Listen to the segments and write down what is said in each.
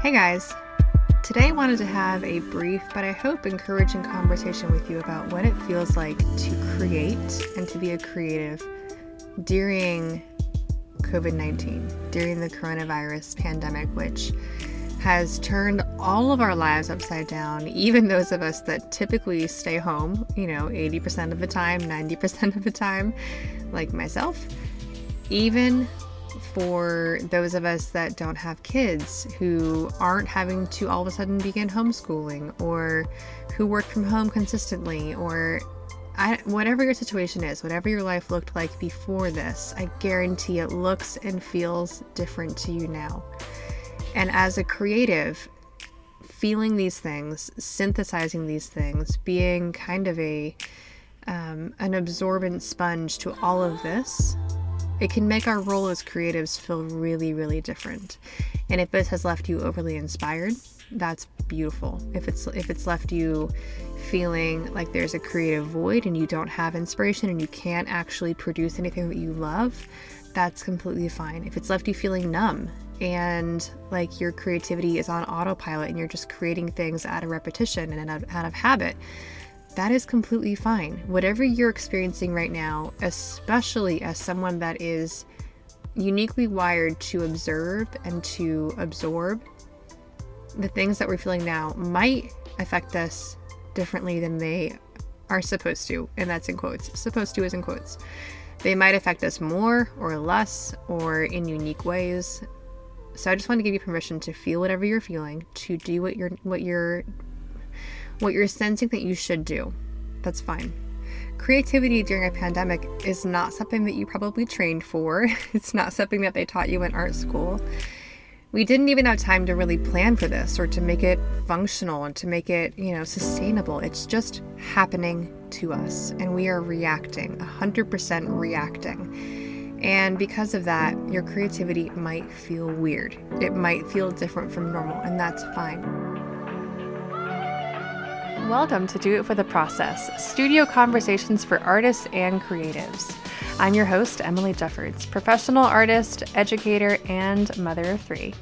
Hey guys! Today I wanted to have a brief but I hope encouraging conversation with you about what it feels like to create and to be a creative during COVID 19, during the coronavirus pandemic, which has turned all of our lives upside down, even those of us that typically stay home, you know, 80% of the time, 90% of the time, like myself. Even for those of us that don't have kids, who aren't having to all of a sudden begin homeschooling, or who work from home consistently, or I, whatever your situation is, whatever your life looked like before this, I guarantee it looks and feels different to you now. And as a creative, feeling these things, synthesizing these things, being kind of a um, an absorbent sponge to all of this it can make our role as creatives feel really, really different. And if this has left you overly inspired, that's beautiful. If it's if it's left you feeling like there's a creative void and you don't have inspiration and you can't actually produce anything that you love, that's completely fine. If it's left you feeling numb and like your creativity is on autopilot and you're just creating things out of repetition and out of, out of habit, that is completely fine. Whatever you're experiencing right now, especially as someone that is uniquely wired to observe and to absorb, the things that we're feeling now might affect us differently than they are supposed to. And that's in quotes. Supposed to is in quotes. They might affect us more or less or in unique ways. So I just want to give you permission to feel whatever you're feeling, to do what you're what you're what you're sensing that you should do. That's fine. Creativity during a pandemic is not something that you probably trained for. It's not something that they taught you in art school. We didn't even have time to really plan for this or to make it functional and to make it, you know, sustainable. It's just happening to us and we are reacting, 100% reacting. And because of that, your creativity might feel weird. It might feel different from normal, and that's fine. Welcome to Do It for the Process, studio conversations for artists and creatives. I'm your host, Emily Jeffords, professional artist, educator, and mother of three.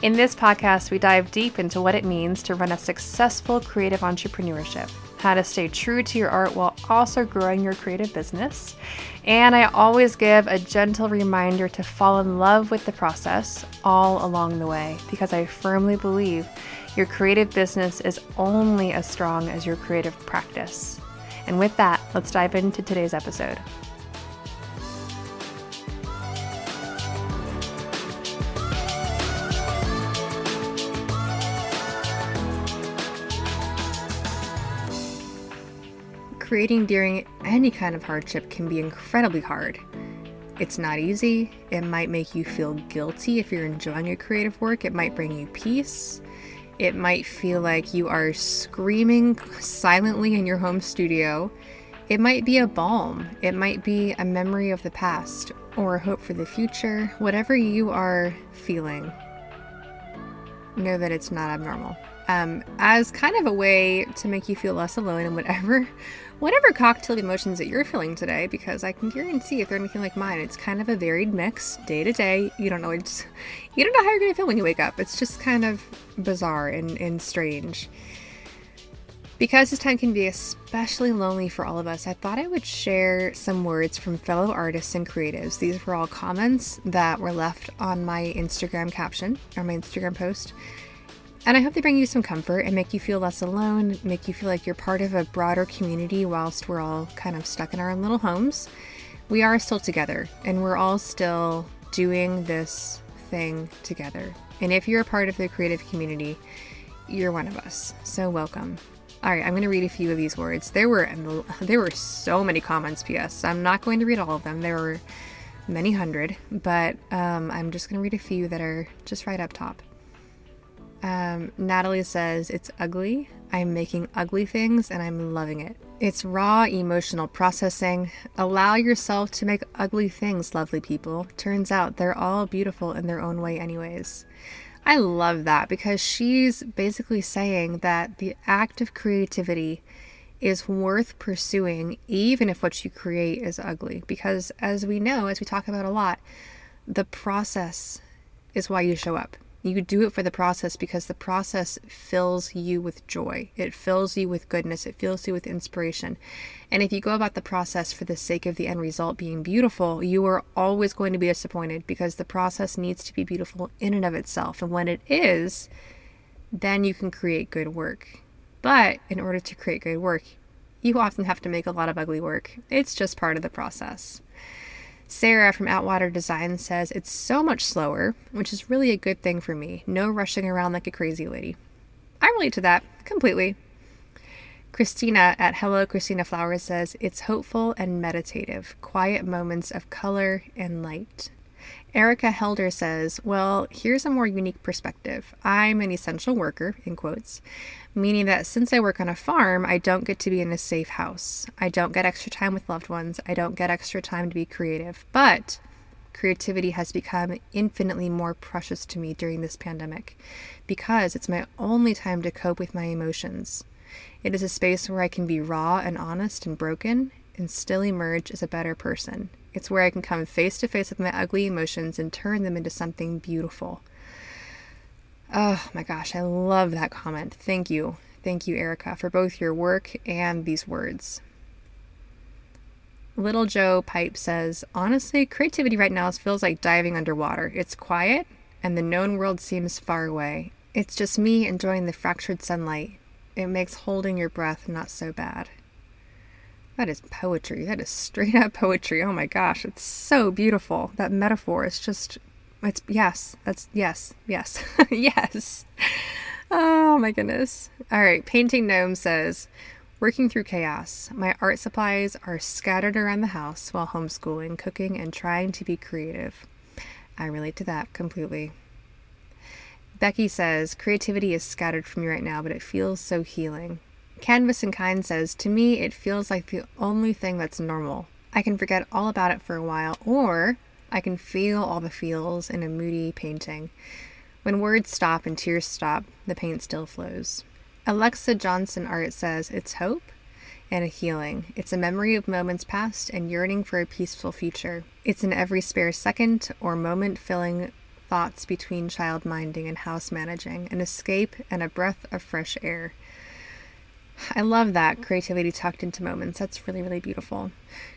In this podcast, we dive deep into what it means to run a successful creative entrepreneurship, how to stay true to your art while also growing your creative business. And I always give a gentle reminder to fall in love with the process all along the way because I firmly believe your creative business is only as strong as your creative practice. And with that, let's dive into today's episode. Creating during any kind of hardship can be incredibly hard. It's not easy. It might make you feel guilty if you're enjoying your creative work. It might bring you peace. It might feel like you are screaming silently in your home studio. It might be a balm. It might be a memory of the past or a hope for the future. Whatever you are feeling, know that it's not abnormal. Um, as kind of a way to make you feel less alone in whatever whatever cocktail of emotions that you're feeling today, because I can guarantee if they're anything like mine, it's kind of a varied mix day to day. You don't know it's you don't know how you're gonna feel when you wake up. It's just kind of bizarre and, and strange. Because this time can be especially lonely for all of us, I thought I would share some words from fellow artists and creatives. These were all comments that were left on my Instagram caption or my Instagram post and I hope they bring you some comfort and make you feel less alone, make you feel like you're part of a broader community whilst we're all kind of stuck in our own little homes. We are still together and we're all still doing this thing together. And if you're a part of the creative community, you're one of us. So welcome. All right, I'm going to read a few of these words. There were there were so many comments. P.S. I'm not going to read all of them. There were many hundred, but um, I'm just going to read a few that are just right up top. Um, Natalie says, It's ugly. I'm making ugly things and I'm loving it. It's raw emotional processing. Allow yourself to make ugly things, lovely people. Turns out they're all beautiful in their own way, anyways. I love that because she's basically saying that the act of creativity is worth pursuing, even if what you create is ugly. Because as we know, as we talk about a lot, the process is why you show up You do it for the process because the process fills you with joy. It fills you with goodness. It fills you with inspiration. And if you go about the process for the sake of the end result being beautiful, you are always going to be disappointed because the process needs to be beautiful in and of itself. And when it is, then you can create good work. But in order to create good work, you often have to make a lot of ugly work. It's just part of the process. Sarah from Outwater Design says it's so much slower, which is really a good thing for me. No rushing around like a crazy lady. I relate to that completely. Christina at Hello Christina Flowers says it's hopeful and meditative, quiet moments of color and light. Erica Helder says, Well, here's a more unique perspective. I'm an essential worker, in quotes, meaning that since I work on a farm, I don't get to be in a safe house. I don't get extra time with loved ones. I don't get extra time to be creative. But creativity has become infinitely more precious to me during this pandemic because it's my only time to cope with my emotions. It is a space where I can be raw and honest and broken and still emerge as a better person. It's where I can come face to face with my ugly emotions and turn them into something beautiful. Oh my gosh, I love that comment. Thank you. Thank you, Erica, for both your work and these words. Little Joe Pipe says, Honestly, creativity right now feels like diving underwater. It's quiet, and the known world seems far away. It's just me enjoying the fractured sunlight. It makes holding your breath not so bad. That is poetry. That is straight up poetry. Oh my gosh, it's so beautiful. That metaphor is just it's yes, that's yes, yes. yes. Oh my goodness. All right, Painting Gnome says, Working through chaos. My art supplies are scattered around the house while homeschooling, cooking, and trying to be creative. I relate to that completely. Becky says, Creativity is scattered from me right now, but it feels so healing. Canvas and Kind says, To me, it feels like the only thing that's normal. I can forget all about it for a while, or I can feel all the feels in a moody painting. When words stop and tears stop, the paint still flows. Alexa Johnson Art says, It's hope and a healing. It's a memory of moments past and yearning for a peaceful future. It's in every spare second or moment filling thoughts between child minding and house managing, an escape and a breath of fresh air. I love that creativity tucked into moments. That's really, really beautiful.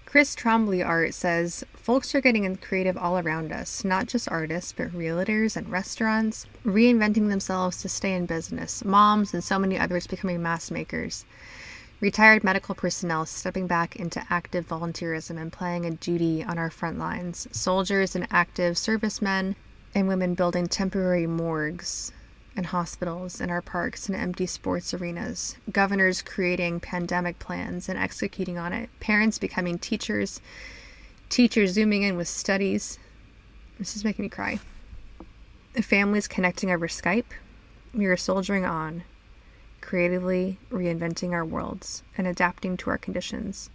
Chris Trombley Art says folks are getting creative all around us, not just artists, but realtors and restaurants, reinventing themselves to stay in business, moms, and so many others becoming mass makers. Retired medical personnel stepping back into active volunteerism and playing a duty on our front lines, soldiers and active servicemen and women building temporary morgues, and hospitals and our parks and empty sports arenas, governors creating pandemic plans and executing on it, parents becoming teachers, teachers zooming in with studies. This is making me cry. Families connecting over Skype. We are soldiering on, creatively reinventing our worlds and adapting to our conditions.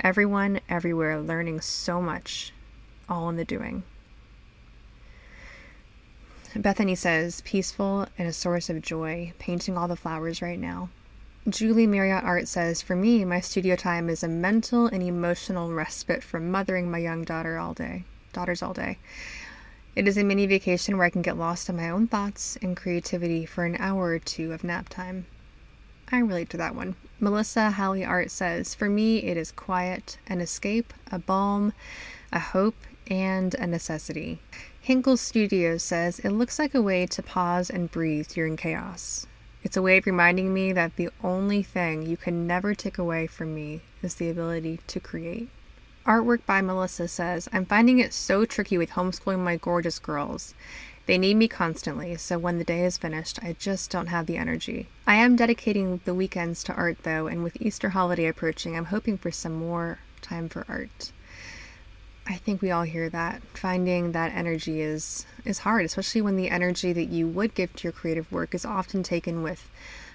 Everyone, everywhere, learning so much, all in the doing. Bethany says, peaceful and a source of joy, painting all the flowers right now. Julie Marriott Art says, For me, my studio time is a mental and emotional respite from mothering my young daughter all day, daughters all day. It is a mini vacation where I can get lost in my own thoughts and creativity for an hour or two of nap time. I relate to that one. Melissa Halley Art says, For me, it is quiet, an escape, a balm, a hope, and a necessity. Hinkle Studios says it looks like a way to pause and breathe during chaos. It's a way of reminding me that the only thing you can never take away from me is the ability to create. Artwork by Melissa says, I'm finding it so tricky with homeschooling my gorgeous girls. They need me constantly, so when the day is finished, I just don't have the energy. I am dedicating the weekends to art though, and with Easter holiday approaching, I'm hoping for some more time for art. I think we all hear that. Finding that energy is is hard, especially when the energy that you would give to your creative work is often taken with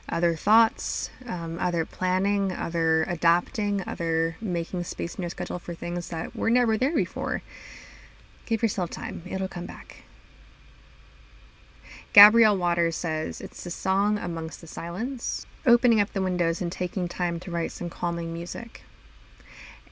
other thoughts, um, other planning, other adapting, other making space in your schedule for things that were never there before. Give yourself time, it'll come back. Gabrielle Waters says it's the song amongst the silence, opening up the windows and taking time to write some calming music.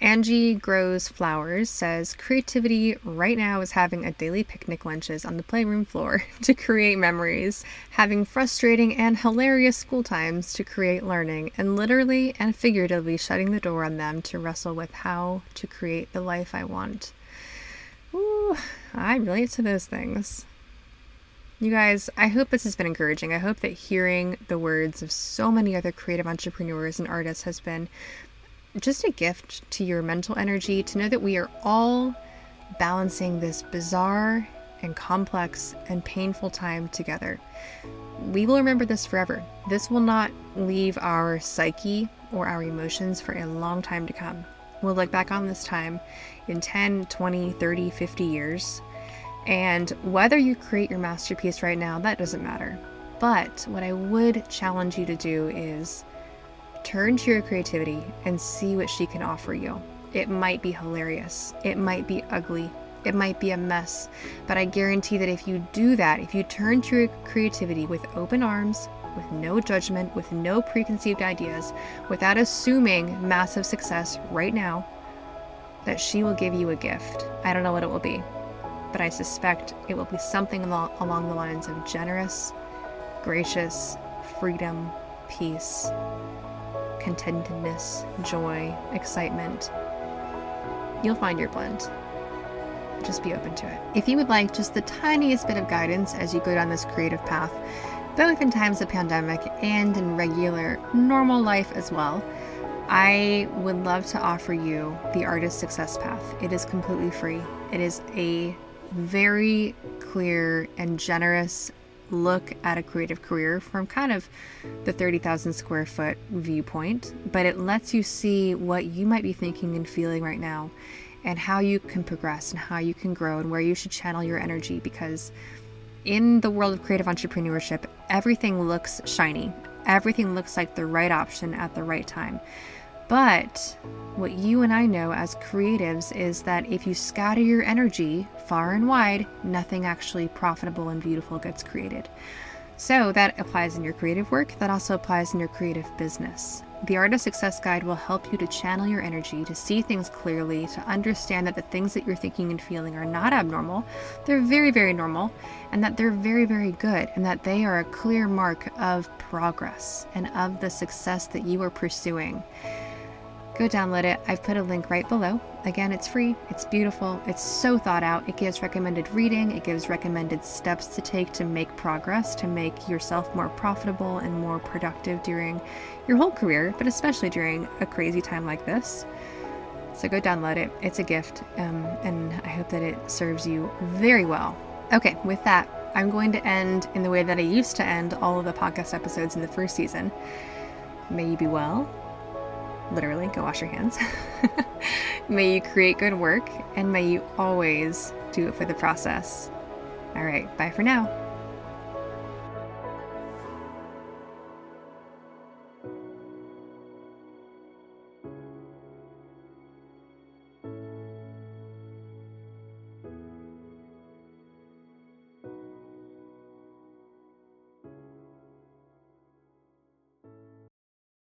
Angie Grows Flowers says creativity right now is having a daily picnic lunches on the playroom floor to create memories, having frustrating and hilarious school times to create learning, and literally and figuratively shutting the door on them to wrestle with how to create the life I want. Ooh, I relate to those things. You guys, I hope this has been encouraging. I hope that hearing the words of so many other creative entrepreneurs and artists has been just a gift to your mental energy to know that we are all balancing this bizarre and complex and painful time together. We will remember this forever. This will not leave our psyche or our emotions for a long time to come. We'll look back on this time in 10, 20, 30, 50 years. And whether you create your masterpiece right now, that doesn't matter. But what I would challenge you to do is Turn to your creativity and see what she can offer you. It might be hilarious, it might be ugly, it might be a mess, but I guarantee that if you do that, if you turn to your creativity with open arms, with no judgment, with no preconceived ideas, without assuming massive success right now, that she will give you a gift. I don't know what it will be, but I suspect it will be something along the lines of generous, gracious, freedom, peace, contentedness, joy, excitement. You'll find your blend. Just be open to it. If you would like just the tiniest bit of guidance as you go down this creative path, both in times of pandemic and in regular, normal life as well, I would love to offer you the Artist Success Path. It is completely free. It is a very clear and generous look at a creative career from kind of the 30,000 square foot viewpoint, but it lets you see what you might be thinking and feeling right now and how you can progress and how you can grow and where you should channel your energy because in the world of creative entrepreneurship, everything looks shiny. Everything looks like the right option at the right time. But what you and I know as creatives is that if you scatter your energy far and wide, nothing actually profitable and beautiful gets created. So that applies in your creative work, that also applies in your creative business. The Artist Success Guide will help you to channel your energy, to see things clearly, to understand that the things that you're thinking and feeling are not abnormal. They're very, very normal, and that they're very, very good, and that they are a clear mark of progress and of the success that you are pursuing. Go download it. I've put a link right below. Again, it's free, it's beautiful, it's so thought out. It gives recommended reading, it gives recommended steps to take to make progress, to make yourself more profitable and more productive during your whole career, but especially during a crazy time like this. So go download it. It's a gift, um, and I hope that it serves you very well. Okay, with that, I'm going to end in the way that I used to end all of the podcast episodes in the first season. May you be well literally, go wash your hands. may you create good work, and may you always do it for the process. All right, bye for now.